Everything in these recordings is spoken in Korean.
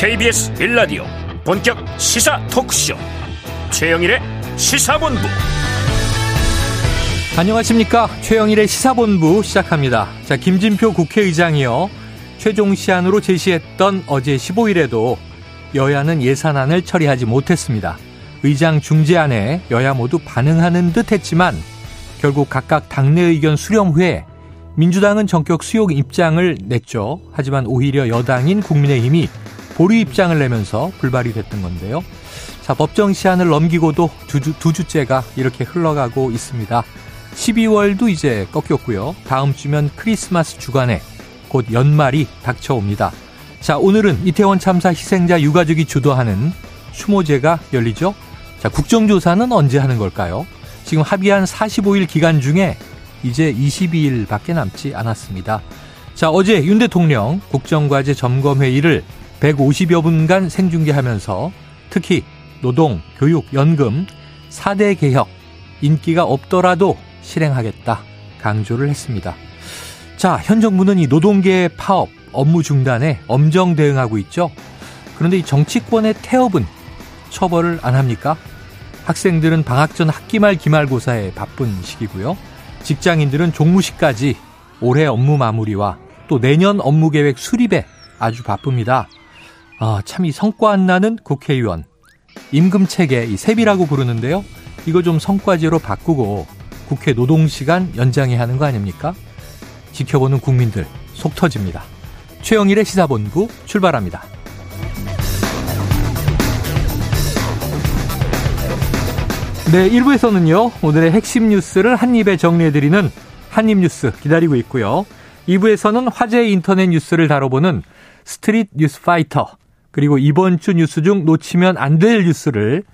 KBS 빌라디오 본격 시사 토크쇼 최영일의 시사본부 안녕하십니까 최영일의 시사본부 시작합니다. 자 김진표 국회의장이요 최종 시한으로 제시했던 어제 15일에도 여야는 예산안을 처리하지 못했습니다. 의장 중재안에 여야 모두 반응하는 듯 했지만 결국 각각 당내 의견 수렴 후에 민주당은 전격 수용 입장을 냈죠. 하지만 오히려 여당인 국민의힘이 보류 입장을 내면서 불발이 됐던 건데요. 자, 법정 시한을 넘기고도 두, 주, 두 주째가 이렇게 흘러가고 있습니다. 12월도 이제 꺾였고요. 다음 주면 크리스마스 주간에 곧 연말이 닥쳐옵니다. 자, 오늘은 이태원 참사 희생자 유가족이 주도하는 추모제가 열리죠. 자, 국정조사는 언제 하는 걸까요? 지금 합의한 45일 기간 중에 이제 22일밖에 남지 않았습니다. 자, 어제 윤 대통령 국정과제 점검회의를 150여 분간 생중계하면서 특히 노동, 교육, 연금, 4대 개혁, 인기가 없더라도 실행하겠다 강조를 했습니다. 자, 현 정부는 이 노동계의 파업, 업무 중단에 엄정 대응하고 있죠. 그런데 이 정치권의 태업은 처벌을 안 합니까? 학생들은 방학 전 학기말 기말고사에 바쁜 시기고요. 직장인들은 종무시까지 올해 업무 마무리와 또 내년 업무 계획 수립에 아주 바쁩니다. 아, 참 이 성과 안 나는 국회의원. 임금 체계, 이 세비라고 부르는데요. 이거 좀 성과제로 바꾸고 국회 노동시간 연장해야 하는 거 아닙니까? 지켜보는 국민들 속 터집니다. 최영일의 시사본부 출발합니다. 네, 1부에서는요, 오늘의 핵심 뉴스를 한입에 정리해드리는 한입뉴스 기다리고 있고요. 2부에서는 화제 인터넷 뉴스를 다뤄보는 Street News Fighter, 그리고 이번 주 뉴스 중 놓치면 안 될 뉴스를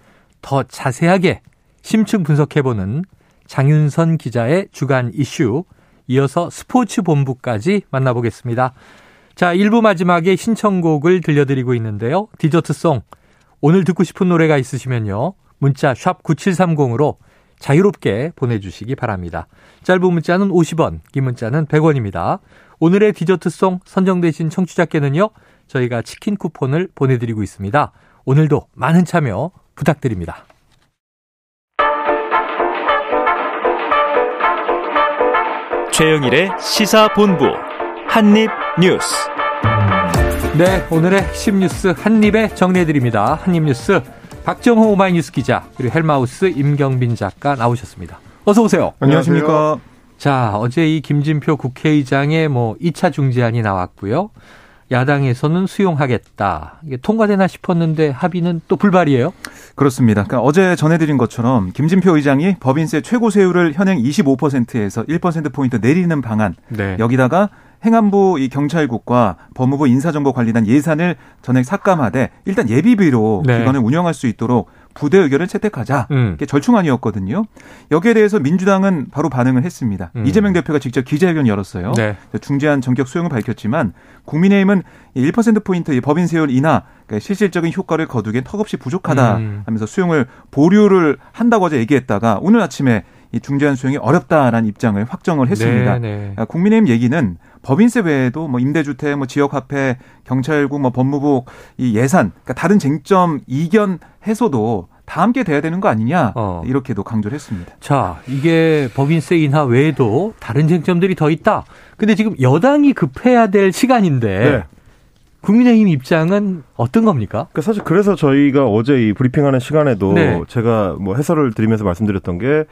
더 자세하게 심층 분석해보는 장윤선 기자의 주간 이슈, 이어서 스포츠 본부까지 만나보겠습니다. 자, 1부 마지막에 신청곡을 들려드리고 있는데요. dessert song. 오늘 듣고 싶은 노래가 있으시면요. 문자 샵 9730으로 자유롭게 보내주시기 바랍니다. 짧은 문자는 50원, 긴 문자는 100원입니다. 오늘의 디저트송 선정되신 청취자께는요. 저희가 치킨 쿠폰을 보내드리고 있습니다. 오늘도 많은 참여 부탁드립니다. 최영일의 시사본부 한입뉴스 네, 오늘의 핵심 뉴스 한입에 정리해드립니다. 한입뉴스 박정호 오마이뉴스 기자 그리고 헬마우스 임경빈 작가 나오셨습니다. 어서 오세요. 안녕하십니까. 자, 어제 이 김진표 국회의장의 뭐 2차 중재안이 나왔고요. 야당에서는 수용하겠다. 이게 통과되나 싶었는데 합의는 또 불발이에요? 그렇습니다. 그러니까 어제 전해드린 것처럼 김진표 의장이 법인세 최고 세율을 현행 25%에서 1%포인트 내리는 방안. 네. 여기다가 행안부 이 경찰국과 법무부 인사정보관리단 예산을 전액 삭감하되 일단 예비비로 네. 기관을 운영할 수 있도록 부대 의견을 채택하자. 음. 이게 절충안이었거든요. 여기에 대해서 민주당은 바로 반응을 했습니다. 음. 이재명 대표가 직접 기자회견 열었어요. 네. 중재안 전격 수용을 밝혔지만 국민의힘은 1%포인트 법인 세율 인하 그러니까 실질적인 효과를 거두기엔 턱없이 부족하다 음. 하면서 수용을 보류를 한다고 어제 얘기했다가 오늘 아침에 이 중재안 수용이 어렵다라는 입장을 확정을 했습니다. 네네. 네. 아, 국민의힘 얘기는 법인세 외에도 뭐 임대주택, 뭐 지역화폐, 경찰국, 뭐 법무부 이 예산, 그러니까 다른 쟁점 이견 해소도 다 함께 돼야 되는 거 아니냐 어. 이렇게도 강조를 했습니다. 자, 이게 법인세 인하 외에도 다른 쟁점들이 더 있다. 근데 지금 여당이 급해야 될 시간인데 네. 국민의힘 입장은 어떤 겁니까? 그러니까 사실 그래서 저희가 어제 이 브리핑하는 시간에도 네. 제가 뭐 해설을 드리면서 말씀드렸던 게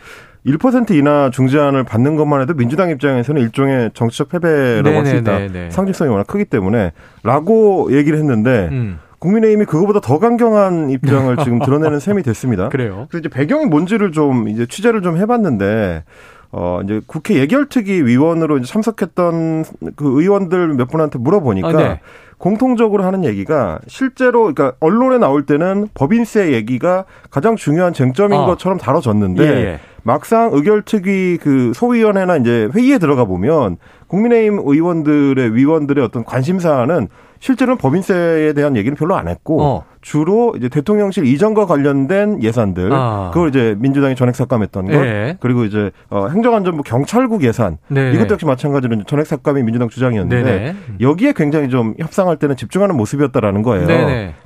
1% 인하 중재안을 받는 것만 해도 민주당 입장에서는 일종의 정치적 패배라고 할 수 있다. 상징성이 워낙 크기 때문에 라고 얘기를 했는데 음. 국민의힘이 그거보다 더 강경한 입장을 지금 드러내는 셈이 됐습니다. 그래요. 그래서 이제 배경이 뭔지를 좀 이제 취재를 좀 해봤는데 어 이제 국회 예결특위 위원으로 이제 참석했던 그 의원들 몇 분한테 물어보니까 아, 네. 공통적으로 하는 얘기가 실제로 그러니까 언론에 나올 때는 법인세 얘기가 가장 중요한 쟁점인 어. 것처럼 다뤄졌는데 예, 예. 막상 의결특위 그 소위원회나 이제 회의에 들어가 보면 국민의힘 의원들의 위원들의 어떤 관심 사안은 실제로는 법인세에 대한 얘기는 별로 안 했고 어. 주로 이제 대통령실 이전과 관련된 예산들 아. 그걸 이제 민주당이 전액 삭감했던 것 네. 그리고 이제 어, 행정안전부 경찰국 예산 네. 이것도 역시 마찬가지로 전액 삭감이 민주당 주장이었는데 네 여기에 굉장히 좀 협상할 때는 집중하는 모습이었다라는 거예요.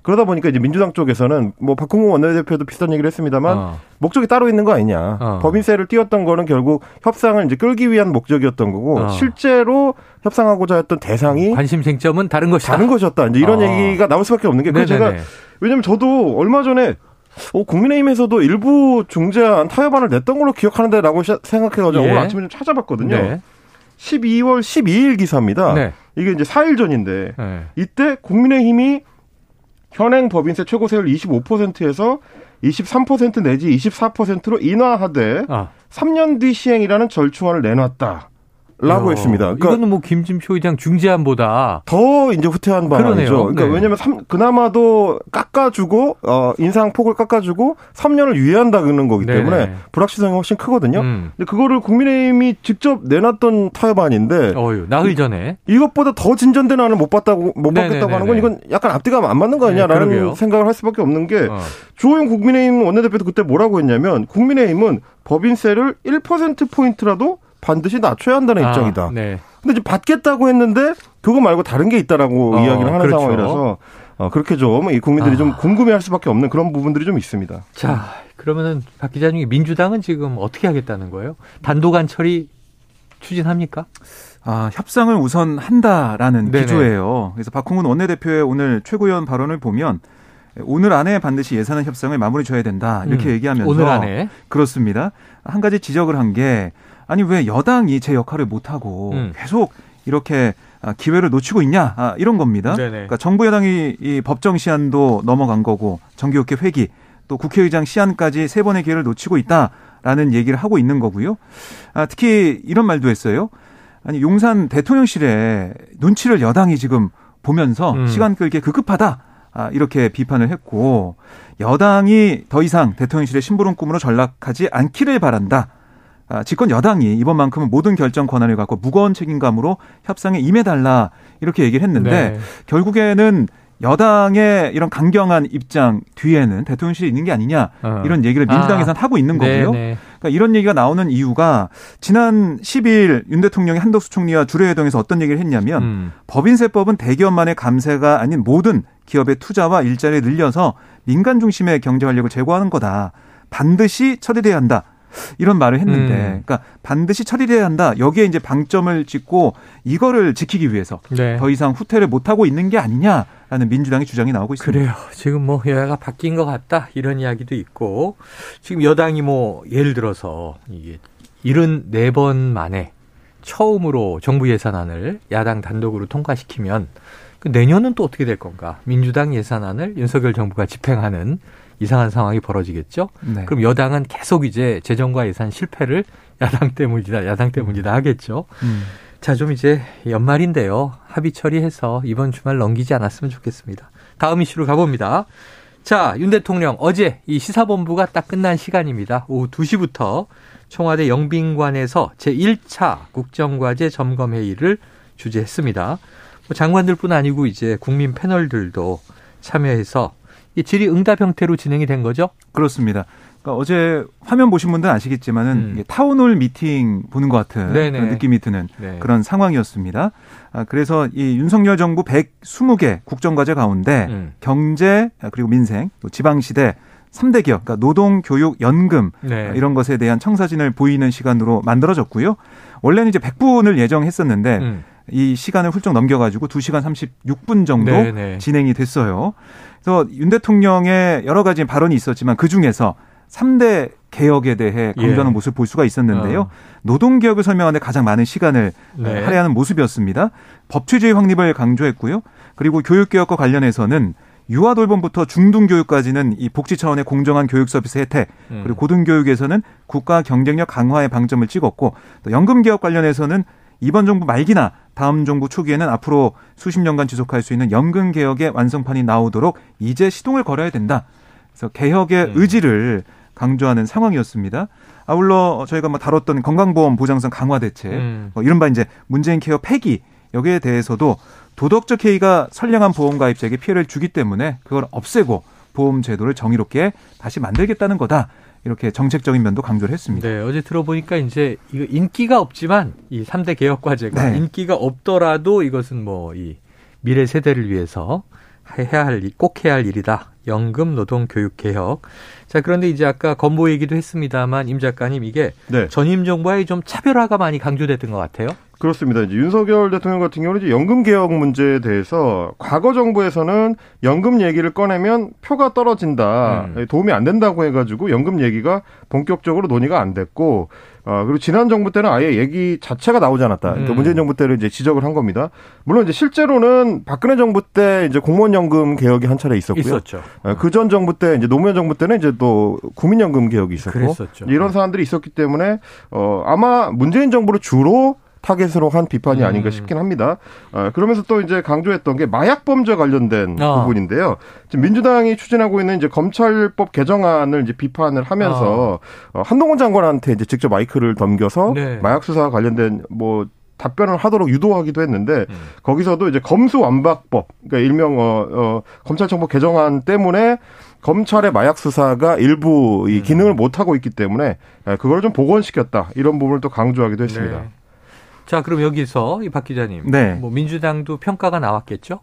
그러다 보니까 이제 민주당 쪽에서는 뭐 박홍근 원내대표도 비슷한 얘기를 했습니다만 어. 목적이 따로 있는 거 아니냐. 어. 법인세를 띄웠던 거는 결국 협상을 이제 끌기 위한 목적이었던 거고 어. 실제로 협상하고자 했던 대상이 관심 쟁점은 다른 것이다. 다른 것이었다. 이제 이런 어. 얘기가 나올 수밖에 없는 게 그 제가 왜냐면 저도 얼마 전에 어, 국민의힘에서도 일부 중재안 타협안을 냈던 걸로 기억하는데라고 생각해가지고 예. 오늘 아침에 좀 찾아봤거든요. 네. 12월 12일 기사입니다. 네. 이게 이제 4일 전인데 네. 이때 국민의힘이 현행 법인세 최고세율 25%에서 23% 내지 24%로 인하하되 아. 3년 뒤 시행이라는 절충안을 내놨다. 라고 어, 했습니다. 그러니까 이거는 뭐 김진표 의장 중재안보다 더 이제 후퇴한 방안이죠. 그러니까 네. 왜냐하면 3, 그나마도 깎아주고 어, 인상 폭을 깎아주고 3년을 유예한다는 거기 때문에 네 불확실성이 훨씬 크거든요. 음. 근데 그거를 국민의힘이 직접 내놨던 타협안인데 어휴, 나흘 전에 이것보다 더 진전된 안을 못 봤다고 못 받겠다고 하는 건 이건 약간 앞뒤가 안 맞는 거 아니냐라는 네, 생각을 할 수밖에 없는 게 어. 주호영 국민의힘 원내대표도 그때 뭐라고 했냐면 국민의힘은 법인세를 1% 포인트라도 반드시 낮춰야 한다는 아, 입장이다. 네. 근데 이제 받겠다고 했는데 그거 말고 다른 게 있다라고 어, 이야기를 하는 그렇죠. 상황이라서 어, 그렇게 좀 이 국민들이 아. 좀 궁금해할 수밖에 없는 그런 부분들이 좀 있습니다. 자, 그러면은 박 기자님 민주당은 지금 어떻게 하겠다는 거예요? 단독안 처리 추진합니까? 아, 협상을 우선 한다라는 네네. 기조예요. 그래서 박홍근 원내대표의 오늘 최고위원 발언을 보면 오늘 안에 반드시 예산안 협상을 마무리 줘야 된다 이렇게 음, 얘기하면서 오늘 안에 그렇습니다. 한 가지 지적을 한 게 아니 왜 여당이 제 역할을 못 하고 음. 계속 이렇게 아, 기회를 놓치고 있냐 아, 이런 겁니다. 네네. 그러니까 정부 여당이 이 법정 시한도 넘어간 거고 정기국회 회기 또 국회의장 시한까지 세 번의 기회를 놓치고 있다라는 얘기를 하고 있는 거고요. 아, 특히 이런 말도 했어요. 아니 용산 대통령실에 눈치를 여당이 지금 보면서 음. 시간 끌기 급급하다. 아, 이렇게 비판을 했고 여당이 더 이상 대통령실의 심부름 꿈으로 전락하지 않기를 바란다. 아, 집권 여당이 이번만큼은 모든 결정 권한을 갖고 무거운 책임감으로 협상에 임해달라 이렇게 얘기를 했는데 네. 결국에는 여당의 이런 강경한 입장 뒤에는 대통령실이 있는 게 아니냐 어. 이런 얘기를 민주당에서는 아. 하고 있는 거고요. 네, 네. 그러니까 이런 얘기가 나오는 이유가 지난 10일 윤 대통령이 한덕수 총리와 주례회동에서 어떤 얘기를 했냐면 음. 법인세법은 대기업만의 감세가 아닌 모든 기업의 투자와 일자리를 늘려서 민간 중심의 경제 활력을 제고하는 거다. 반드시 처리돼야 한다. 이런 말을 했는데, 음. 그러니까 반드시 처리돼야 한다. 여기에 이제 방점을 찍고 이거를 지키기 위해서 네. 더 이상 후퇴를 못 하고 있는 게 아니냐라는 민주당의 주장이 나오고 있습니다. 그래요. 지금 뭐 여야가 바뀐 것 같다 이런 이야기도 있고 지금 여당이 뭐 예를 들어서 이게 74번 만에 처음으로 정부 예산안을 야당 단독으로 통과시키면 그 내년은 또 어떻게 될 건가? 민주당 예산안을 윤석열 정부가 집행하는 이상한 상황이 벌어지겠죠. 네. 그럼 여당은 계속 이제 재정과 예산 실패를 야당 때문이다, 야당 때문이다 하겠죠. 음. 자, 좀 이제 연말인데요. 합의 처리해서 이번 주말 넘기지 않았으면 좋겠습니다. 다음 이슈로 가봅니다. 자, 윤 대통령 어제 이 시사본부가 딱 끝난 시간입니다. 오후 2시부터 청와대 영빈관에서 제1차 국정과제 점검회의를 주재했습니다. 뭐 장관들뿐 아니고 이제 국민 패널들도 참여해서 이 질의응답 형태로 진행이 된 거죠? 그렇습니다. 그러니까 어제 화면 보신 분들은 아시겠지만은 음. town hall meeting 보는 것 같은 느낌이 드는 네. 그런 상황이었습니다. 아, 그래서 이 윤석열 정부 120개 국정과제 가운데 음. 경제 그리고 민생, 또 지방시대 3대 개혁, 그러니까 노동, 교육, 연금 네. 이런 것에 대한 청사진을 보이는 시간으로 만들어졌고요. 원래는 이제 100분을 예정했었는데 음. 이 시간을 훌쩍 넘겨가지고 2시간 36분 정도 네네. 진행이 됐어요. 그래서 윤 대통령의 여러 가지 발언이 있었지만 그 중에서 3대 개혁에 대해 강조하는 예. 모습을 볼 수가 있었는데요. 어. 노동 개혁을 설명하는데 가장 많은 시간을 네. 할애하는 모습이었습니다. 법치주의 확립을 강조했고요. 그리고 교육 개혁과 관련해서는 유아 돌봄부터 중등 교육까지는 이 복지 차원의 공정한 교육 서비스 혜택 음. 그리고 고등 교육에서는 국가 경쟁력 강화에 방점을 찍었고 또 연금 개혁 관련해서는 이번 정부 말기나 다음 정부 초기에는 앞으로 수십 년간 지속할 수 있는 연금 개혁의 완성판이 나오도록 이제 시동을 걸어야 된다. 그래서 개혁의 음. 의지를 강조하는 상황이었습니다. 아울러 저희가 뭐 다뤘던 건강보험 보장성 강화 대책, 음. 뭐 이른바 이제 문재인 케어 폐기 여기에 대해서도 도덕적 해이가 선량한 보험가입자에게 피해를 주기 때문에 그걸 없애고 보험 제도를 정의롭게 다시 만들겠다는 거다. 이렇게 정책적인 면도 강조를 했습니다. 네, 어제 들어보니까 이제 이거 인기가 없지만 이 3대 개혁 과제가 네. 인기가 없더라도 이것은 뭐 이 미래 세대를 위해서 해야 할, 꼭 해야 할 일이다. 연금 노동 교육 개혁. 자, 그런데 이제 아까 건보 얘기도 했습니다만 임 작가님 이게 네. 전임 정부와의 좀 차별화가 많이 강조됐던 것 같아요. 그렇습니다. 이제 윤석열 대통령 같은 경우는 이제 연금 개혁 문제에 대해서 과거 정부에서는 연금 얘기를 꺼내면 표가 떨어진다, 음. 도움이 안 된다고 해가지고 연금 얘기가 본격적으로 논의가 안 됐고, 어, 그리고 지난 정부 때는 아예 얘기 자체가 나오지 않았다. 그러니까 음. 문재인 정부 때를 이제 지적을 한 겁니다. 물론 이제 실제로는 박근혜 정부 때 이제 공무원 연금 개혁이 한 차례 있었고요. 있었죠. 어, 그전 정부 때 이제 노무현 정부 때는 이제 또 국민연금 개혁이 있었고 그랬었죠. 이런 사안들이 있었기 때문에 어 아마 문재인 정부를 주로 타겟으로 한 비판이 아닌가 음. 싶긴 합니다. 어, 그러면서 또 이제 강조했던 게 마약 범죄 관련된 어. 부분인데요. 지금 민주당이 추진하고 있는 이제 검찰법 개정안을 이제 비판을 하면서 어. 어, 한동훈 장관한테 이제 직접 마이크를 넘겨서 네. 마약 수사 관련된 뭐 답변을 하도록 유도하기도 했는데 음. 거기서도 이제 검수완박법 그러니까 일명 어, 어 검찰청법 개정안 때문에 검찰의 마약 수사가 일부 이 음. 기능을 못 하고 있기 때문에 그걸 좀 복원시켰다 이런 부분을 또 강조하기도 했습니다. 네. 자, 그럼 여기서 이 박 기자님, 네. 뭐 민주당도 평가가 나왔겠죠?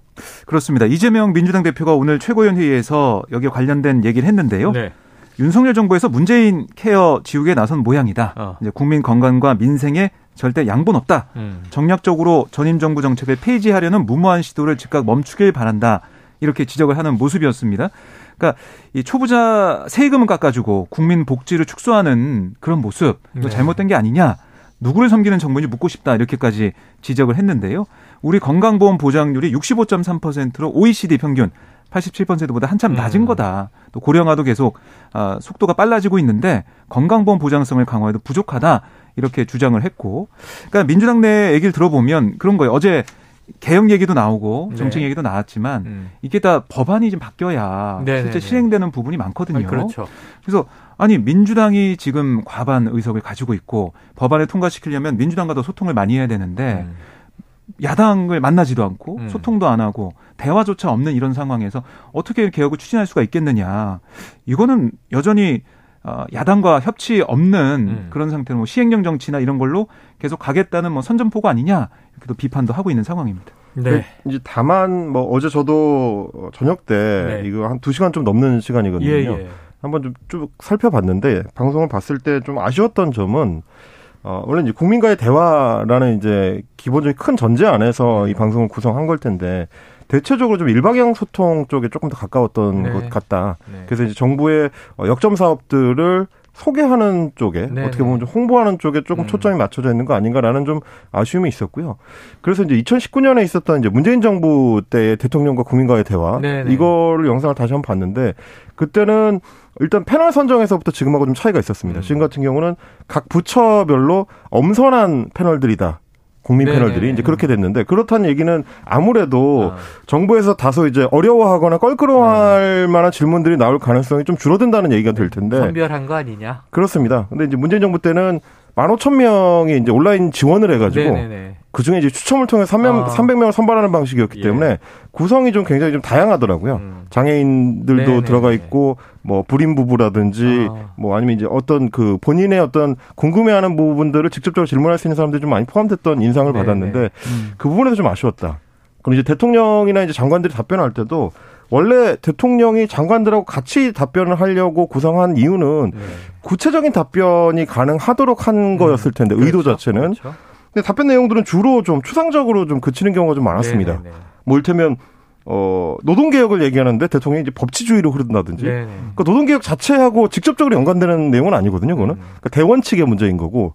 그렇습니다. 이재명 민주당 대표가 오늘 최고위원 회의에서 여기에 관련된 얘기를 했는데요. 네. 윤석열 정부에서 문재인 케어 지우개에 나선 모양이다. 어. 이제 국민 건강과 민생에 절대 양분 없다. 음. 정략적으로 전임 정부 정책을 폐지하려는 무모한 시도를 즉각 멈추길 바란다. 이렇게 지적을 하는 모습이었습니다. 그러니까 이 초부자 세금을 깎아주고 국민 복지를 축소하는 그런 모습 이거 네. 잘못된 게 아니냐. 누구를 섬기는 정부인지 묻고 싶다 이렇게까지 지적을 했는데요. 우리 건강보험 보장률이 65.3%로 OECD 평균 87%보다 한참 음. 낮은 거다. 또 고령화도 계속 아, 속도가 빨라지고 있는데 건강보험 보장성을 강화해도 부족하다. 이렇게 주장을 했고, 그러니까 민주당 내 얘기를 들어보면 그런 거예요. 어제 개혁 얘기도 나오고 네. 정책 네. 얘기도 나왔지만 음. 이게 다 법안이 좀 바뀌어야 네네네. 실제 실행되는 부분이 많거든요. 아니, 그렇죠. 그래서 아니 민주당이 지금 과반 의석을 가지고 있고 법안을 통과시키려면 민주당과도 소통을 많이 해야 되는데 음. 야당을 만나지도 않고 음. 소통도 안 하고 대화조차 없는 이런 상황에서 어떻게 개혁을 추진할 수가 있겠느냐. 이거는 여전히 어, 야당과 협치 없는 음. 그런 상태로 뭐 시행령 정치나 이런 걸로 계속 가겠다는 뭐 선전포고 아니냐 이렇게도 비판도 하고 있는 상황입니다. 네. 이제 다만 뭐 어제 저도 저녁 때 네. 이거 한 두 시간 좀 넘는 시간이거든요. 예, 예. 한번 좀 쭉 살펴봤는데 방송을 봤을 때 좀 아쉬웠던 점은 어, 원래 이제 국민과의 대화라는 이제 기본적인 큰 전제 안에서 이 방송을 구성한 걸 텐데 대체적으로 좀 일방향 소통 쪽에 조금 더 가까웠던 네. 것 같다. 네. 그래서 이제 정부의 어, 역점 사업들을 소개하는 쪽에 네네. 어떻게 보면 좀 홍보하는 쪽에 조금 음. 초점이 맞춰져 있는 거 아닌가라는 좀 아쉬움이 있었고요. 그래서 이제 2019년에 있었던 이제 문재인 정부 때의 대통령과 국민과의 대화 네네. 이거를 영상을 다시 한번 봤는데 그때는 일단 패널 선정에서부터 지금하고 좀 차이가 있었습니다. 음. 지금 같은 경우는 각 부처별로 엄선한 패널들이다. 국민 네네. 패널들이 이제 그렇게 됐는데 그렇다는 얘기는 아무래도 아. 정부에서 다소 이제 어려워하거나 껄끄러워할 아. 만한 질문들이 나올 가능성이 좀 줄어든다는 얘기가 될 텐데 선별한 거 아니냐? 그렇습니다. 근데 이제 문재인 정부 때는 만 오천 명이 이제 온라인 지원을 해가지고 네네네. 그 중에 이제 추첨을 통해 300, 아. 300명을 선발하는 방식이었기 예. 때문에 구성이 좀 굉장히 좀 다양하더라고요. 음. 장애인들도 네네네. 들어가 있고 뭐 불임 부부라든지 아. 뭐 아니면 이제 어떤 그 본인의 어떤 궁금해하는 부분들을 직접적으로 질문할 수 있는 사람들이 좀 많이 포함됐던 인상을 네네. 받았는데 음. 그 부분에서 좀 아쉬웠다. 그럼 이제 대통령이나 이제 장관들이 답변할 때도 원래 대통령이 장관들하고 같이 답변을 하려고 구성한 이유는 네. 구체적인 답변이 가능하도록 한 음. 거였을 텐데 의도 그렇죠. 자체는 그렇죠. 근데 답변 내용들은 주로 좀 추상적으로 좀 그치는 경우가 좀 많았습니다. 네네네. 뭐 일테면 어, 노동개혁을 얘기하는데 대통령이 이제 법치주의로 흐른다든지. 그러니까 노동개혁 자체하고 직접적으로 연관되는 내용은 아니거든요, 그거는. 음. 그러니까 대원 측의 문제인 거고.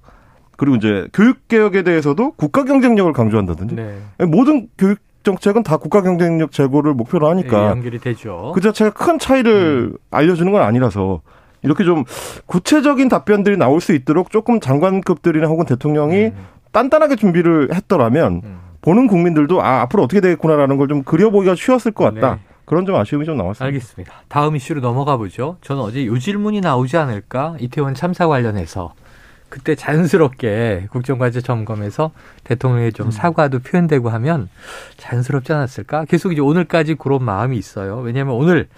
그리고 이제 교육개혁에 대해서도 국가 경쟁력을 강조한다든지. 네. 모든 교육 정책은 다 국가 경쟁력 제고를 목표로 하니까. 예, 연결이 되죠. 그 자체가 큰 차이를 음. 알려주는 건 아니라서. 이렇게 좀 구체적인 답변들이 나올 수 있도록 조금 장관급들이나 혹은 대통령이 음. 단단하게 준비를 했더라면 음. 보는 국민들도 아 앞으로 어떻게 되겠구나라는 걸 좀 그려보기가 쉬웠을 것 같다. 네. 그런 좀 아쉬움이 좀 나왔습니다. 알겠습니다. 다음 이슈로 넘어가 보죠. 저는 어제 요 질문이 나오지 않을까? 이태원 참사 관련해서 그때 자연스럽게 국정과제 점검에서 대통령의 좀 음. 사과도 표현되고 하면 자연스럽지 않았을까? 계속 이제 오늘까지 그런 마음이 있어요. 왜냐하면 오늘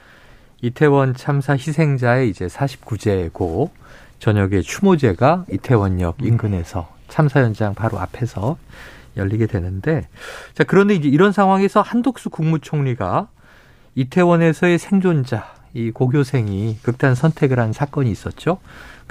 이태원 참사 희생자의 이제 49제고 저녁에 추모제가 이태원역 인근에서 참사 현장 바로 앞에서 열리게 되는데 자 그런데 이제 이런 상황에서 한덕수 국무총리가 이태원에서의 생존자 이 고교생이 극단 선택을 한 사건이 있었죠.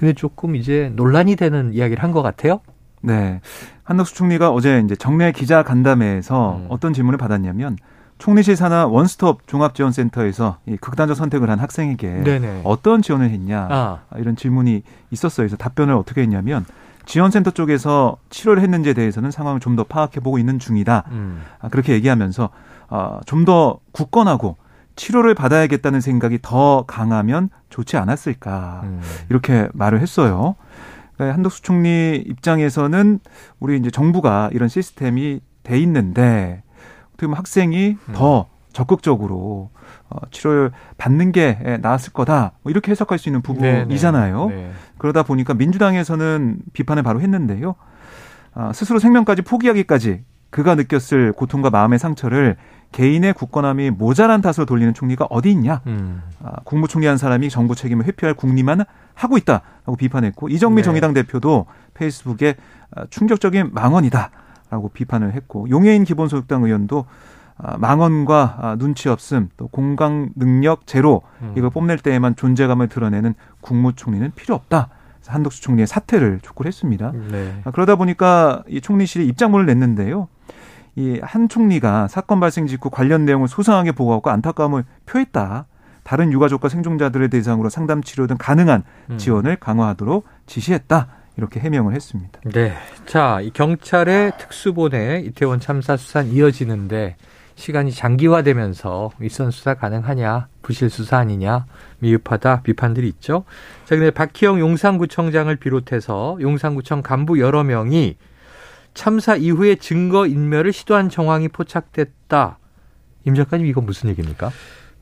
근데 조금 이제 논란이 되는 이야기를 한 것 같아요. 네. 한덕수 총리가 어제 이제 정례 기자 간담회에서 음. 어떤 질문을 받았냐면 총리실 산하 원스톱 종합지원센터에서 이 극단적 선택을 한 학생에게 네네. 어떤 지원을 했냐 아. 이런 질문이 있었어요. 그래서 답변을 어떻게 했냐면 지원센터 쪽에서 치료를 했는지에 대해서는 상황을 좀 더 파악해보고 있는 중이다. 음. 아, 그렇게 얘기하면서 아, 좀더 굳건하고 치료를 받아야겠다는 생각이 더 강하면 좋지 않았을까 음. 이렇게 말을 했어요. 그러니까 한덕수 총리 입장에서는 우리 이제 정부가 이런 시스템이 돼 있는데 어떻게 보면 학생이 음. 더 적극적으로 어, 치료를 받는 게 나았을 거다 뭐 이렇게 해석할 수 있는 부분이잖아요. 네, 네. 네. 그러다 보니까 민주당에서는 비판을 바로 했는데요. 아, 스스로 생명까지 포기하기까지 그가 느꼈을 고통과 마음의 상처를 개인의 굳건함이 모자란 탓으로 돌리는 총리가 어디 있냐? 음. 아, 국무총리 한 사람이 정부 책임을 회피할 국리만 하고 있다라고 비판했고 이정미 네. 정의당 대표도 페이스북에 아, 충격적인 망언이다라고 비판을 했고 용해인 기본소득당 의원도 아, 망언과 아, 눈치 없음 또 공강 능력 제로 음. 이걸 뽐낼 때에만 존재감을 드러내는 국무총리는 필요 없다. 한덕수 총리의 사퇴를 촉구를 했습니다. 네. 아, 그러다 보니까 이 총리실이 입장문을 냈는데요. 이 한 총리가 사건 발생 직후 관련 내용을 소상하게 보고하고 안타까움을 표했다. 다른 유가족과 생존자들의 대상으로 상담 치료 등 가능한 음. 지원을 강화하도록 지시했다. 이렇게 해명을 했습니다. 네. 자, 이 경찰의 특수본에 이태원 참사 수사 이어지는데 시간이 장기화되면서 윗선 수사 가능하냐, 부실 수사 아니냐, 미흡하다 비판들이 있죠. 자, 근데 박희영 용산구청장을 비롯해서 용산구청 간부 여러 명이 참사 이후에 증거 인멸을 시도한 정황이 포착됐다. 임 작가님 이건 무슨 얘기입니까?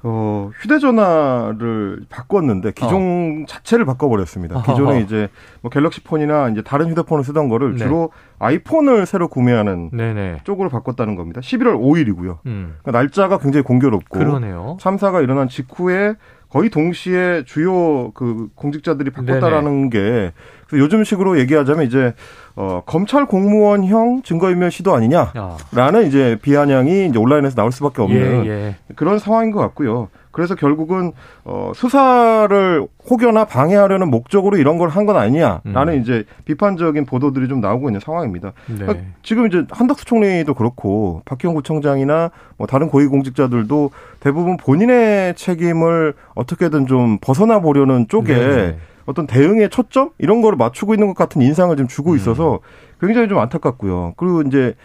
어, 휴대전화를 바꿨는데 기종 어. 자체를 바꿔버렸습니다. 기존에 어허. 이제 뭐 갤럭시 폰이나 이제 다른 휴대폰을 쓰던 거를 네. 주로 아이폰을 새로 구매하는 네네. 쪽으로 바꿨다는 겁니다. 11월 5일이고요. 음. 그러니까 날짜가 굉장히 공교롭고 그러네요. 참사가 일어난 직후에 거의 동시에 주요 그 공직자들이 바꿨다라는 네네. 게 요즘 식으로 얘기하자면 이제 어 검찰 공무원형 증거인멸 시도 아니냐라는 아. 이제 비아냥이 이제 온라인에서 나올 수밖에 없는 예, 예. 그런 상황인 것 같고요. 그래서 결국은 어 수사를 혹여나 방해하려는 목적으로 이런 걸 한 건 아니냐라는 음. 이제 비판적인 보도들이 좀 나오고 있는 상황입니다. 네. 그러니까 지금 이제 한덕수 총리도 그렇고 박희영 구청장이나 뭐 다른 고위공직자들도 대부분 본인의 책임을 어떻게든 좀 벗어나 보려는 쪽에 네. 어떤 대응의 초점 이런 거를 맞추고 있는 것 같은 인상을 좀 주고 음. 있어서 굉장히 좀 안타깝고요. 그리고 이제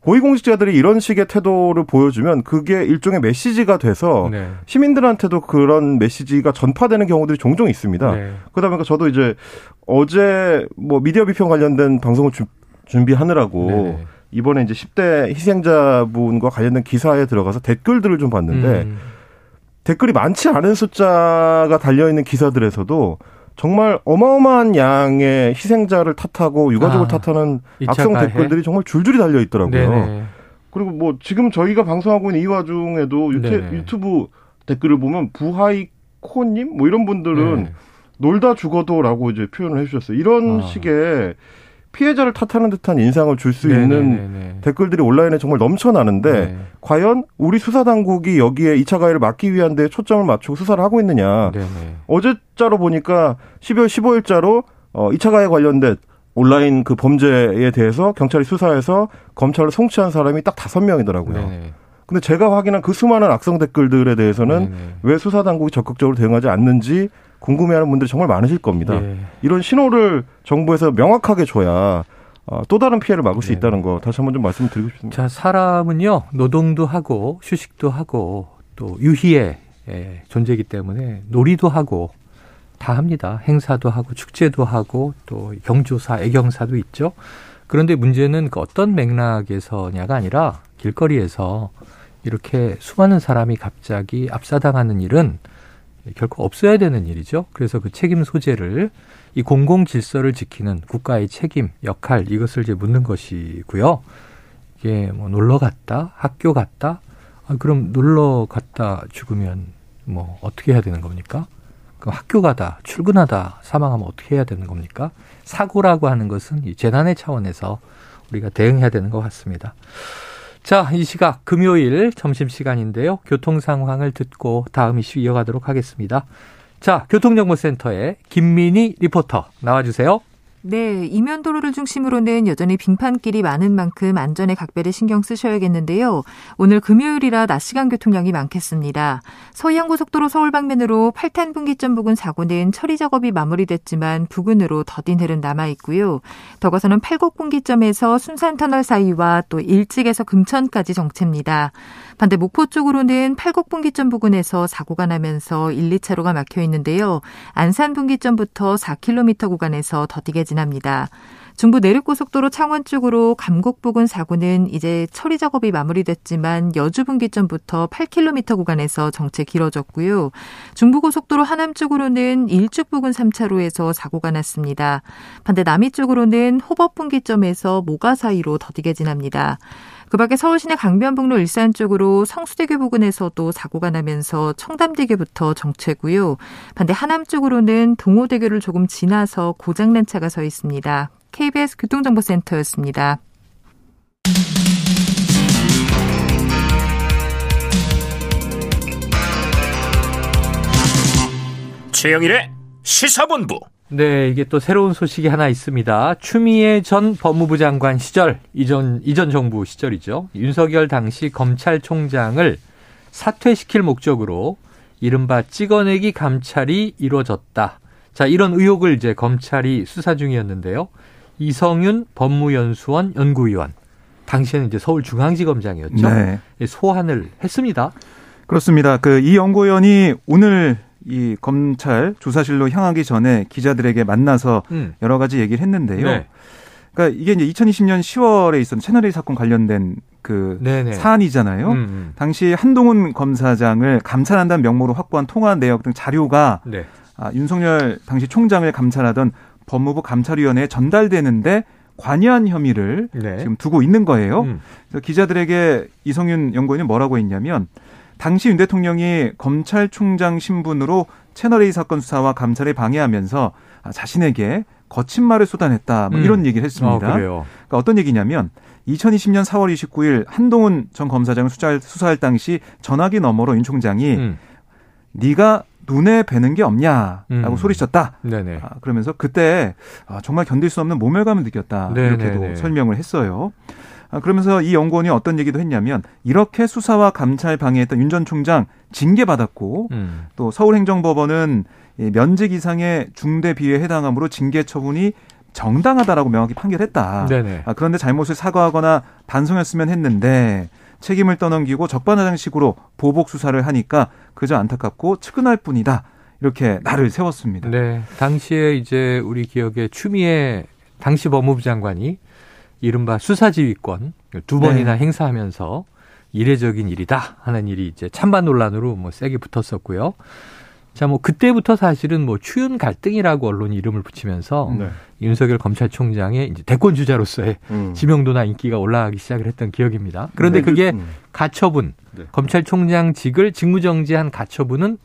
고위공직자들이 이런 식의 태도를 보여주면 그게 일종의 메시지가 돼서 네. 시민들한테도 그런 메시지가 전파되는 경우들이 종종 있습니다. 네. 그러다 보니까 저도 이제 어제 뭐 미디어 비평 관련된 방송을 주, 준비하느라고 네. 이번에 이제 10대 희생자분과 관련된 기사에 들어가서 댓글들을 좀 봤는데 음. 댓글이 많지 않은 숫자가 달려있는 기사들에서도 정말 어마어마한 양의 희생자를 탓하고 유가족을 아, 탓하는 악성 댓글들이 정말 줄줄이 달려 있더라고요. 네네. 그리고 뭐 지금 저희가 방송하고 있는 이 와중에도 유태, 유튜브 댓글을 보면 부하이코님 뭐 이런 분들은 네. 놀다 죽어도라고 이제 표현을 해주셨어요. 이런 아. 식의 피해자를 탓하는 듯한 인상을 줄 수 있는 댓글들이 온라인에 정말 넘쳐나는데 네. 과연 우리 수사 당국이 여기에 2차 가해를 막기 위한 데 초점을 맞추고 수사를 하고 있느냐. 네네. 어제자로 보니까 12월 15일자로 어 2차 가해 관련된 온라인 그 범죄에 대해서 경찰이 수사해서 검찰로 송치한 사람이 딱 다섯 명이더라고요. 네네. 근데 제가 확인한 그 수많은 악성 댓글들에 대해서는 네네. 왜 수사 당국이 적극적으로 대응하지 않는지 궁금해하는 분들이 정말 많으실 겁니다. 네. 이런 신호를 정부에서 명확하게 줘야 어, 또 다른 피해를 막을 수 네. 있다는 거 다시 한번 좀 말씀드리고 싶습니다. 자, 사람은요 노동도 하고 휴식도 하고 또 유희의 예, 존재이기 때문에 놀이도 하고 다 합니다. 행사도 하고 축제도 하고 또 경조사, 애경사도 있죠. 그런데 문제는 그 어떤 맥락에서냐가 아니라 길거리에서 이렇게 수많은 사람이 갑자기 압사당하는 일은 결코 없어야 되는 일이죠. 그래서 그 책임 소재를 이 공공 질서를 지키는 국가의 책임, 역할 이것을 이제 묻는 것이고요. 이게 뭐 놀러 갔다, 학교 갔다, 아, 그럼 놀러 갔다 죽으면 뭐 어떻게 해야 되는 겁니까? 그 학교 가다 출근하다 사망하면 어떻게 해야 되는 겁니까? 사고라고 하는 것은 이 재난의 차원에서 우리가 대응해야 되는 것 같습니다. 자, 이 시각 금요일 점심시간인데요. 교통 상황을 듣고 다음 이슈 이어가도록 하겠습니다. 자, 교통정보센터에 김민희 리포터 나와주세요. 네, 이면도로를 중심으로는 여전히 빙판길이 많은 만큼 안전에 각별히 신경 쓰셔야겠는데요. 오늘 금요일이라 낮 시간 교통량이 많겠습니다. 서해안고속도로 서울 방면으로 8탄 분기점 부근 사고는 처리 작업이 마무리됐지만 부근으로 더딘 흐름 남아 있고요. 더 가서는 팔곡 분기점에서 순산 터널 사이와 또 일찍에서 금천까지 정체입니다. 반대 목포 쪽으로는 팔곡 분기점 부근에서 사고가 나면서 1, 2차로가 막혀 있는데요. 안산 분기점부터 4km 구간에서 더디게 지납니다. 중부 내륙고속도로 창원 쪽으로 감곡 부근 사고는 이제 처리 작업이 마무리됐지만 여주 분기점부터 8km 구간에서 정체 길어졌고요. 중부고속도로 하남 쪽으로는 일축 부근 3차로에서 사고가 났습니다. 반대 남이 쪽으로는 호법 분기점에서 모가 사이로 더디게 지납니다. 그 밖에 서울시내 강변북로 일산 쪽으로 성수대교 부근에서도 사고가 나면서 청담대교부터 정체고요. 반대 하남 쪽으로는 동호대교를 조금 지나서 고장난 차가 서 있습니다. KBS 교통정보센터였습니다. 최영일의 시사본부. 네, 이게 또 새로운 소식이 하나 있습니다. 추미애 전 법무부 장관 시절, 이전, 이전 정부 시절이죠. 윤석열 당시 검찰총장을 사퇴시킬 목적으로 이른바 찍어내기 감찰이 이루어졌다. 자, 이런 의혹을 이제 검찰이 수사 중이었는데요. 이성윤 법무연수원 연구위원. 당시에는 이제 서울중앙지검장이었죠. 네. 소환을 했습니다. 그렇습니다. 그 이 연구위원이 오늘 이 검찰 조사실로 향하기 전에 기자들에게 만나서 음. 여러 가지 얘기를 했는데요. 네. 그러니까 이게 이제 2020년 10월에 있었던 채널A 사건 관련된 그 네네. 사안이잖아요. 음, 음. 당시 한동훈 검사장을 감찰한다는 명목으로 확보한 통화 내역 등 자료가 네. 아, 윤석열 당시 총장을 감찰하던 법무부 감찰위원회에 전달되는데 관여한 혐의를 네. 지금 두고 있는 거예요. 음. 그래서 기자들에게 이성윤 연구원이 뭐라고 했냐면 당시 윤 대통령이 검찰총장 신분으로 채널A 사건 수사와 감찰에 방해하면서 자신에게 거친 말을 쏟아냈다. 뭐 이런 음. 얘기를 했습니다. 아, 그러니까 어떤 얘기냐면 2020년 4월 29일 한동훈 전 검사장을 수사할, 수사할 당시 전화기 너머로 윤 총장이 음. 네가 눈에 뵈는 게 없냐라고 음. 소리쳤다. 네네. 아, 그러면서 그때 아, 정말 견딜 수 없는 모멸감을 느꼈다. 네네네. 이렇게도 설명을 했어요. 아, 그러면서 이 연구원이 어떤 얘기도 했냐면 이렇게 수사와 감찰 방해했던 윤 전 총장 징계 받았고 음. 또 서울행정법원은 면직 이상의 중대 비위에 해당하므로 징계 처분이 정당하다라고 명확히 판결했다. 아, 그런데 잘못을 사과하거나 반성했으면 했는데 책임을 떠넘기고 적반하장식으로 보복 수사를 하니까 그저 안타깝고 측은할 뿐이다. 이렇게 나를 세웠습니다. 네. 당시에 이제 우리 기억에 추미애 당시 법무부 장관이 이른바 수사지휘권 두 번이나 네. 행사하면서 이례적인 일이다 하는 일이 이제 찬반 논란으로 뭐 세게 붙었었고요. 자, 뭐 그때부터 사실은 뭐 추윤 갈등이라고 언론이 이름을 붙이면서 네. 윤석열 검찰총장의 이제 대권 주자로서의 음. 지명도나 인기가 올라가기 시작을 했던 기억입니다. 그런데 네. 그게 음. 가처분, 네. 검찰총장직을 직무정지한 가처분은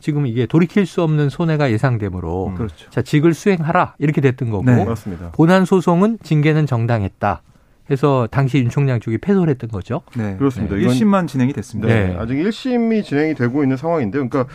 지금 이게 돌이킬 수 없는 손해가 예상되므로 음. 그렇죠. 자 직을 수행하라 이렇게 됐던 거고 네. 본안 소송은 징계는 정당했다. 해서 당시 윤 총장 쪽이 패소를 했던 거죠. 네. 그렇습니다. 네. 1심만 진행이 됐습니다. 네. 아직 1심이 진행이 되고 있는 상황인데 그러니까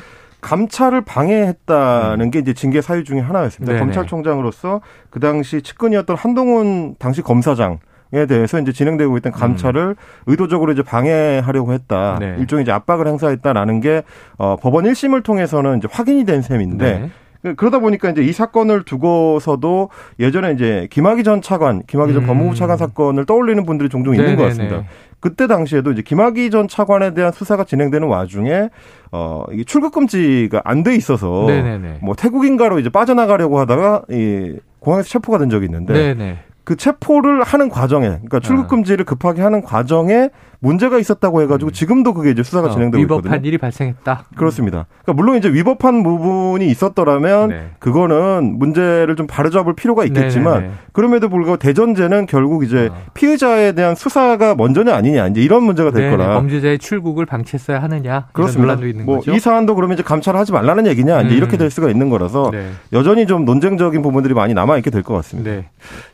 감찰을 방해했다는 음. 게 이제 징계 사유 중에 하나였습니다. 네네. 검찰총장으로서 그 당시 측근이었던 한동훈 당시 검사장 에 대해서 이제 진행되고 있던 감찰을 음. 의도적으로 이제 방해하려고 했다. 네. 일종의 이제 압박을 행사했다라는 게 어, 법원 1심을 통해서는 이제 확인이 된 셈인데 네. 그, 그러다 보니까 이제 이 사건을 두고서도 예전에 이제 김학의 전 차관, 김학의 전 음. 법무부 차관 사건을 떠올리는 분들이 종종 있는 것 같습니다. 그때 당시에도 이제 김학의 전 차관에 대한 수사가 진행되는 와중에 어 이게 출국 금지가 안 돼 있어서 네네네. 뭐 태국인가로 이제 빠져나가려고 하다가 이 공항에서 체포가 된 적이 있는데 네네. 그 체포를 하는 과정에, 그러니까 출국 금지를 급하게 하는 과정에 문제가 있었다고 해가지고 음. 지금도 그게 이제 수사가 어, 진행되고 위법한 있거든요. 위법한 일이 발생했다. 그렇습니다. 그러니까 물론 이제 위법한 부분이 있었더라면 네. 그거는 문제를 좀 바로잡을 필요가 있겠지만 네네네. 그럼에도 불구하고 대전제는 결국 이제 어. 피의자에 대한 수사가 먼저냐 아니냐 이제 이런 문제가 될 네네. 거라. 범죄자의 출국을 방치했어야 하느냐 그렇습니다. 뭐 이 사안도 그러면 이제 감찰하지 말라는 얘기냐 이제 음. 이렇게 될 수가 있는 거라서 네. 여전히 좀 논쟁적인 부분들이 많이 남아 있게 될 것 같습니다. 네.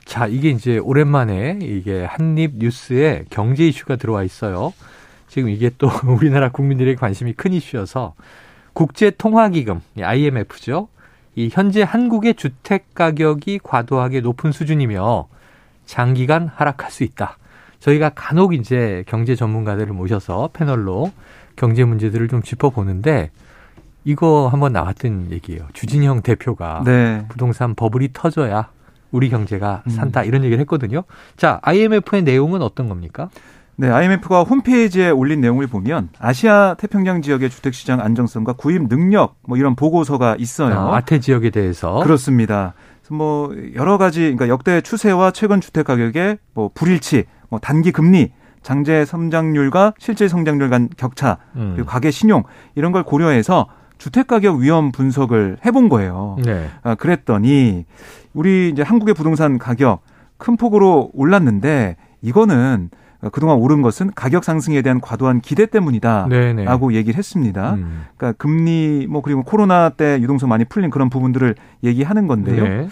자 이게 이제 오랜만에 이게 한입 뉴스에 경제 이슈가 들어와 있 어요. 지금 이게 또 우리나라 국민들의 관심이 큰 이슈여서 국제통화기금 IMF죠. 이 현재 한국의 주택 가격이 과도하게 높은 수준이며 장기간 하락할 수 있다. 저희가 간혹 이제 경제 전문가들을 모셔서 패널로 경제 문제들을 좀 짚어보는데 이거 한번 나왔던 얘기예요. 주진형 대표가 네. 부동산 버블이 터져야 우리 경제가 음. 산다 이런 얘기를 했거든요. 자, IMF의 내용은 어떤 겁니까? 네, IMF가 홈페이지에 올린 내용을 보면 아시아 태평양 지역의 주택 시장 안정성과 구입 능력 뭐 이런 보고서가 있어요. 아, 아태 지역에 대해서 그렇습니다. 뭐 여러 가지 그러니까 역대 추세와 최근 주택 가격의 뭐 불일치, 뭐 단기 금리, 장제 성장률과 실제 성장률 간 격차, 음. 그리고 가계 신용 이런 걸 고려해서 주택 가격 위험 분석을 해본 거예요. 네. 아, 그랬더니 우리 이제 한국의 부동산 가격 큰 폭으로 올랐는데 이거는 그동안 오른 것은 가격 상승에 대한 과도한 기대 때문이다라고. 얘기를 했습니다. 음. 그러니까 금리 뭐 그리고 코로나 때 유동성 많이 풀린 그런 부분들을 얘기하는 건데요. 네.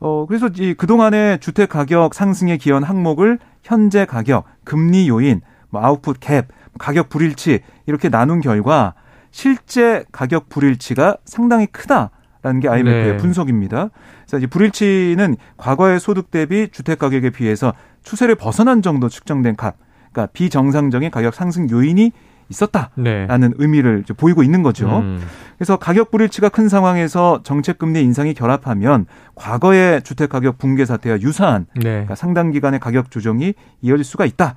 어 그래서 이 그동안의 주택 가격 상승에 기여한 항목을 현재 가격, 금리 요인, 뭐 아웃풋 갭, 가격 불일치 이렇게 나눈 결과 실제 가격 불일치가 상당히 크다라는 게 IMF의 네. 분석입니다. 그래서 이 불일치는 과거의 소득 대비 주택 가격에 비해서 추세를 벗어난 정도 측정된 값, 그러니까 비정상적인 가격 상승 요인이 있었다라는 네. 의미를 보이고 있는 거죠. 음. 그래서 가격 불일치가 큰 상황에서 정책 금리 인상이 결합하면 과거의 주택 가격 붕괴 사태와 유사한 네. 그러니까 상당 기간의 가격 조정이 이어질 수가 있다.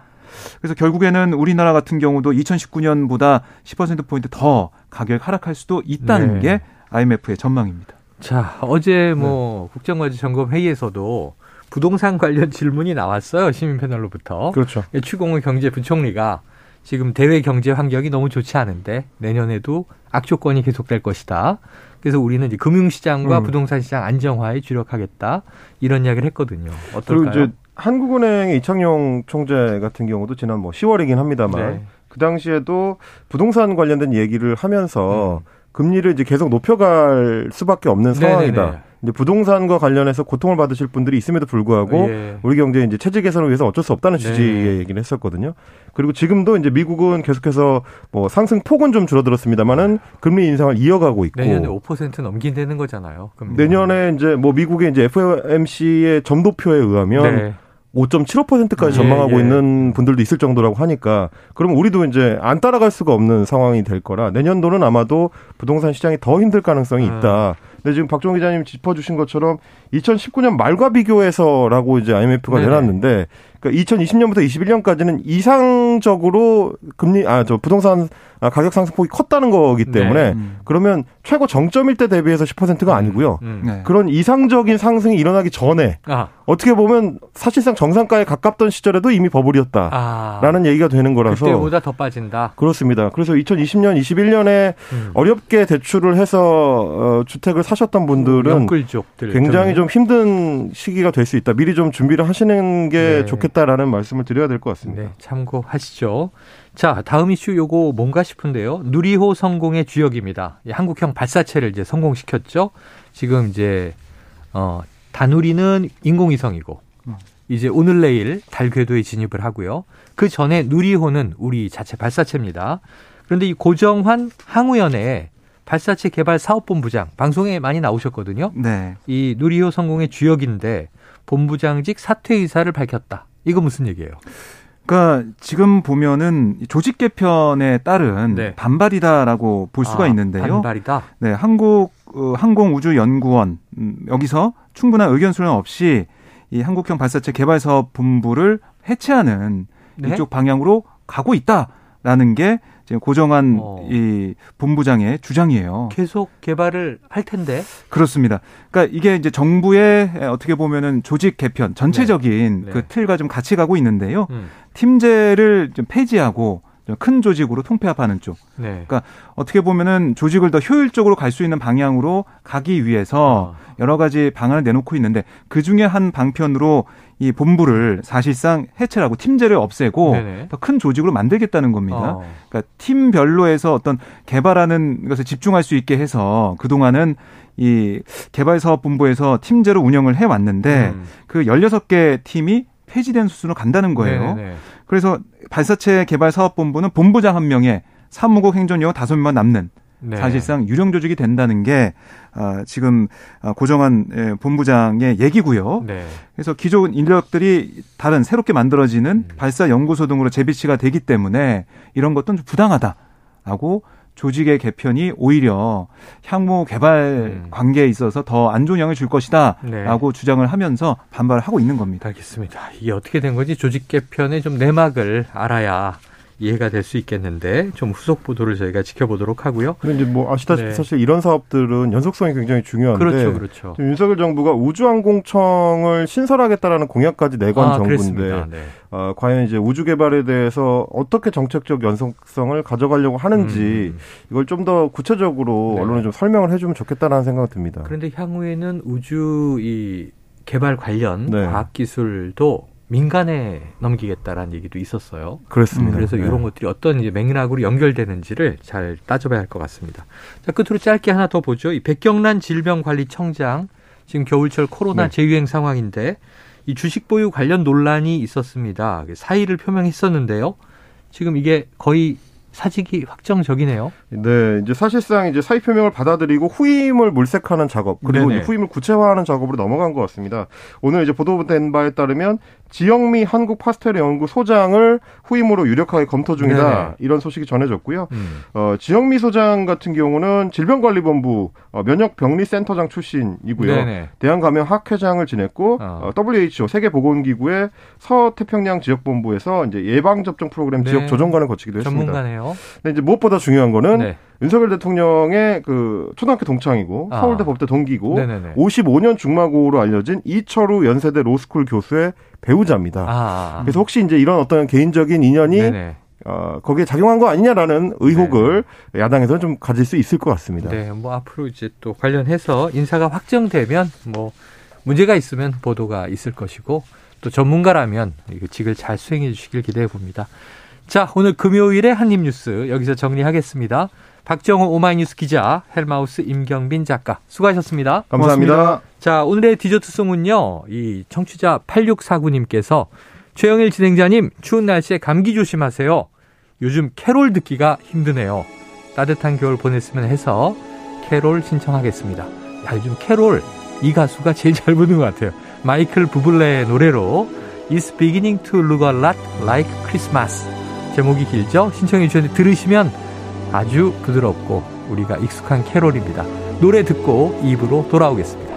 그래서 결국에는 우리나라 같은 경우도 2019년보다 10% 포인트 더 가격 하락할 수도 있다는 네. 게 IMF의 전망입니다. 자, 어제 뭐 네. 국정과제 점검 회의에서도 부동산 관련 질문이 나왔어요. 시민 패널로부터. 그렇죠. 추공호 경제부총리가 지금 대외 경제 환경이 너무 좋지 않은데 내년에도 악조건이 계속될 것이다. 그래서 우리는 이제 금융시장과 음. 부동산 시장 안정화에 주력하겠다. 이런 이야기를 했거든요. 어떨까요? 그리고 이제 한국은행의 이창용 총재 같은 경우도 지난 뭐 10월이긴 합니다만 네. 그 당시에도 부동산 관련된 얘기를 하면서 음. 금리를 이제 계속 높여갈 수밖에 없는 상황이다. 네네네. 이제 부동산과 관련해서 고통을 받으실 분들이 있음에도 불구하고 예. 우리 경제 이제 체질 개선을 위해서 어쩔 수 없다는 네. 취지의 네. 얘기를 했었거든요. 그리고 지금도 이제 미국은 계속해서 뭐 상승 폭은 좀 줄어들었습니다만은 금리 인상을 이어가고 있고 내년에 5% 넘긴다는 거잖아요. 금리가. 내년에 이제 뭐 미국의 이제 FOMC의 점도표에 의하면 네. 5.75%까지 전망하고 예, 예. 있는 분들도 있을 정도라고 하니까 그럼 우리도 이제 안 따라갈 수가 없는 상황이 될 거라 내년도는 아마도 부동산 시장이 더 힘들 가능성이 음. 있다. 근데 지금 박종 기자님 짚어주신 것처럼 2019년 말과 비교해서라고 이제 IMF가 네네. 내놨는데 그러니까 2020년부터 21년까지는 이상적으로 금리 아 저 부동산 아, 가격 상승폭이 컸다는 거기 때문에 네. 음. 그러면 최고 정점일 때 대비해서 10%가 아니고요. 음. 네. 그런 이상적인 상승이 일어나기 전에 아. 어떻게 보면 사실상 정상가에 가깝던 시절에도 이미 버블이었다라는 아. 얘기가 되는 거라서 그때보다 더 빠진다. 그렇습니다. 그래서 2020년, 21년에 음. 어렵게 대출을 해서 어, 주택을 사셨던 분들은 굉장히 좀 힘든 시기가 될 수 있다. 미리 좀 준비를 하시는 게 네. 좋겠다 라는 말씀을 드려야 될 것 같습니다. 네, 참고하시죠. 자, 다음 이슈 요거 뭔가 싶은데요. 누리호 성공의 주역입니다. 한국형 발사체를 이제 성공시켰죠. 지금 이제 어 다누리는 인공위성이고 이제 오늘 내일 달 궤도에 진입을 하고요. 그 전에 누리호는 우리 자체 발사체입니다. 그런데 이 고정환 항우연의 발사체 개발 사업본부장 방송에 많이 나오셨거든요. 네. 이 누리호 성공의 주역인데 본부장직 사퇴 의사를 밝혔다. 이거 무슨 얘기예요? 그러니까 지금 보면은 조직 개편에 따른 네. 반발이다라고 볼 수가 아, 있는데요. 반발이다. 네, 한국 어, 항공우주연구원 음, 여기서 충분한 의견 수렴 없이 이 한국형 발사체 개발 사업 본부를 해체하는 네? 이쪽 방향으로 가고 있다라는 게 지금 고정한 어. 이 본부장의 주장이에요. 계속 개발을 할 텐데. 그렇습니다. 그러니까 이게 이제 정부의 어떻게 보면은 조직 개편 전체적인 네. 그 네. 틀과 좀 같이 가고 있는데요. 음. 팀제를 좀 폐지하고 큰 조직으로 통폐합하는 쪽. 네. 그러니까 어떻게 보면은 조직을 더 효율적으로 갈 수 있는 방향으로 가기 위해서 아. 여러 가지 방안을 내놓고 있는데 그 중에 한 방편으로 이 본부를 사실상 해체를 하고 팀제를 없애고 더 큰 조직으로 만들겠다는 겁니다. 어. 그러니까 팀별로해서 어떤 개발하는 것을 집중할 수 있게 해서 그동안은 이 개발사업본부에서 팀제로 운영을 해 왔는데 음. 그 16개 팀이 폐지된 수순으로 간다는 거예요. 네네. 그래서 발사체 개발 사업본부는 본부장 한 명에 사무국 행정요원 다섯 명만 남는 네. 사실상 유령 조직이 된다는 게 아, 지금 아, 고정한 예, 본부장의 얘기고요. 네. 그래서 기존 인력들이 다른 새롭게 만들어지는 음. 발사 연구소 등으로 재배치가 되기 때문에 이런 것도 좀 부당하다라고 조직의 개편이 오히려 향후 개발 음. 관계에 있어서 더 안 좋은 영향을 줄 것이다라고 네. 주장을 하면서 반발을 하고 있는 겁니다. 알겠습니다. 이게 어떻게 된 건지 조직 개편의 좀 내막을 알아야 이해가 될 수 있겠는데 좀 후속 보도를 저희가 지켜보도록 하고요. 그런데 뭐 아시다시피 네. 사실 이런 사업들은 연속성이 굉장히 중요한데 그렇죠, 그렇죠. 윤석열 정부가 우주항공청을 신설하겠다라는 공약까지 내건 아, 정부인데 네. 어, 과연 이제 우주 개발에 대해서 어떻게 정책적 연속성을 가져가려고 하는지 음. 이걸 좀 더 구체적으로 네. 언론에 좀 설명을 해주면 좋겠다라는 생각이 듭니다. 그런데 향후에는 우주 이 개발 관련 네. 과학 기술도 민간에 넘기겠다라는 얘기도 있었어요. 그렇습니다. 음, 그래서 네. 이런 것들이 어떤 이제 맥락으로 연결되는지를 잘 따져봐야 할 것 같습니다. 자, 끝으로 짧게 하나 더 보죠. 이 백경란 질병관리청장 지금 겨울철 코로나 네. 재유행 상황인데 이 주식 보유 관련 논란이 있었습니다. 사의를 표명했었는데요. 지금 이게 거의 사직이 확정적이네요. 네, 이제 사실상 이제 사의 표명을 받아들이고 후임을 물색하는 작업 그리고 후임을 구체화하는 작업으로 넘어간 것 같습니다. 오늘 이제 보도된 바에 따르면 지영미 한국 파스텔 연구 소장을 후임으로 유력하게 검토 중이다 네네. 이런 소식이 전해졌고요. 음. 어, 지영미 소장 같은 경우는 질병관리본부 어, 면역병리센터장 출신이고요. 네네. 대한감염학회장을 지냈고 어. 어, WHO 세계보건기구의 서태평양 지역본부에서 이제 예방접종 프로그램 네. 지역 조정관을 거치기도 했습니다. 전문가네요. 근데 이제 무엇보다 중요한 거는 네. 윤석열 대통령의 그 초등학교 동창이고 아. 서울대 법대 동기고 네네네. 55년 중마고로 알려진 이철우 연세대 로스쿨 교수의 배우자입니다. 아. 그래서 혹시 이제 이런 어떤 개인적인 인연이 네네. 어, 거기에 작용한 거 아니냐라는 의혹을 네. 야당에서는 좀 가질 수 있을 것 같습니다. 네, 뭐 앞으로 이제 또 관련해서 인사가 확정되면 뭐 문제가 있으면 보도가 있을 것이고 또 전문가라면 이거 직을 잘 수행해 주시길 기대해 봅니다. 자, 오늘 금요일의 한입뉴스 여기서 정리하겠습니다. 박정호 오마이뉴스 기자, 헬마우스 임경빈 작가, 수고하셨습니다. 감사합니다. 고맙습니다. 자, 오늘의 디저트송은요, 이 청취자 8649님께서 최영일 진행자님, 추운 날씨에 감기 조심하세요. 요즘 캐롤 듣기가 힘드네요. 따뜻한 겨울 보냈으면 해서 캐롤 신청하겠습니다. 야, 요즘 캐롤, 이 가수가 제일 잘 부르는 것 같아요. 마이클 부블레의 노래로 It's beginning to look a lot like Christmas. 제목이 길죠? 신청해 주셨는데 들으시면 아주 부드럽고 우리가 익숙한 캐롤입니다. 노래 듣고 입으로 돌아오겠습니다.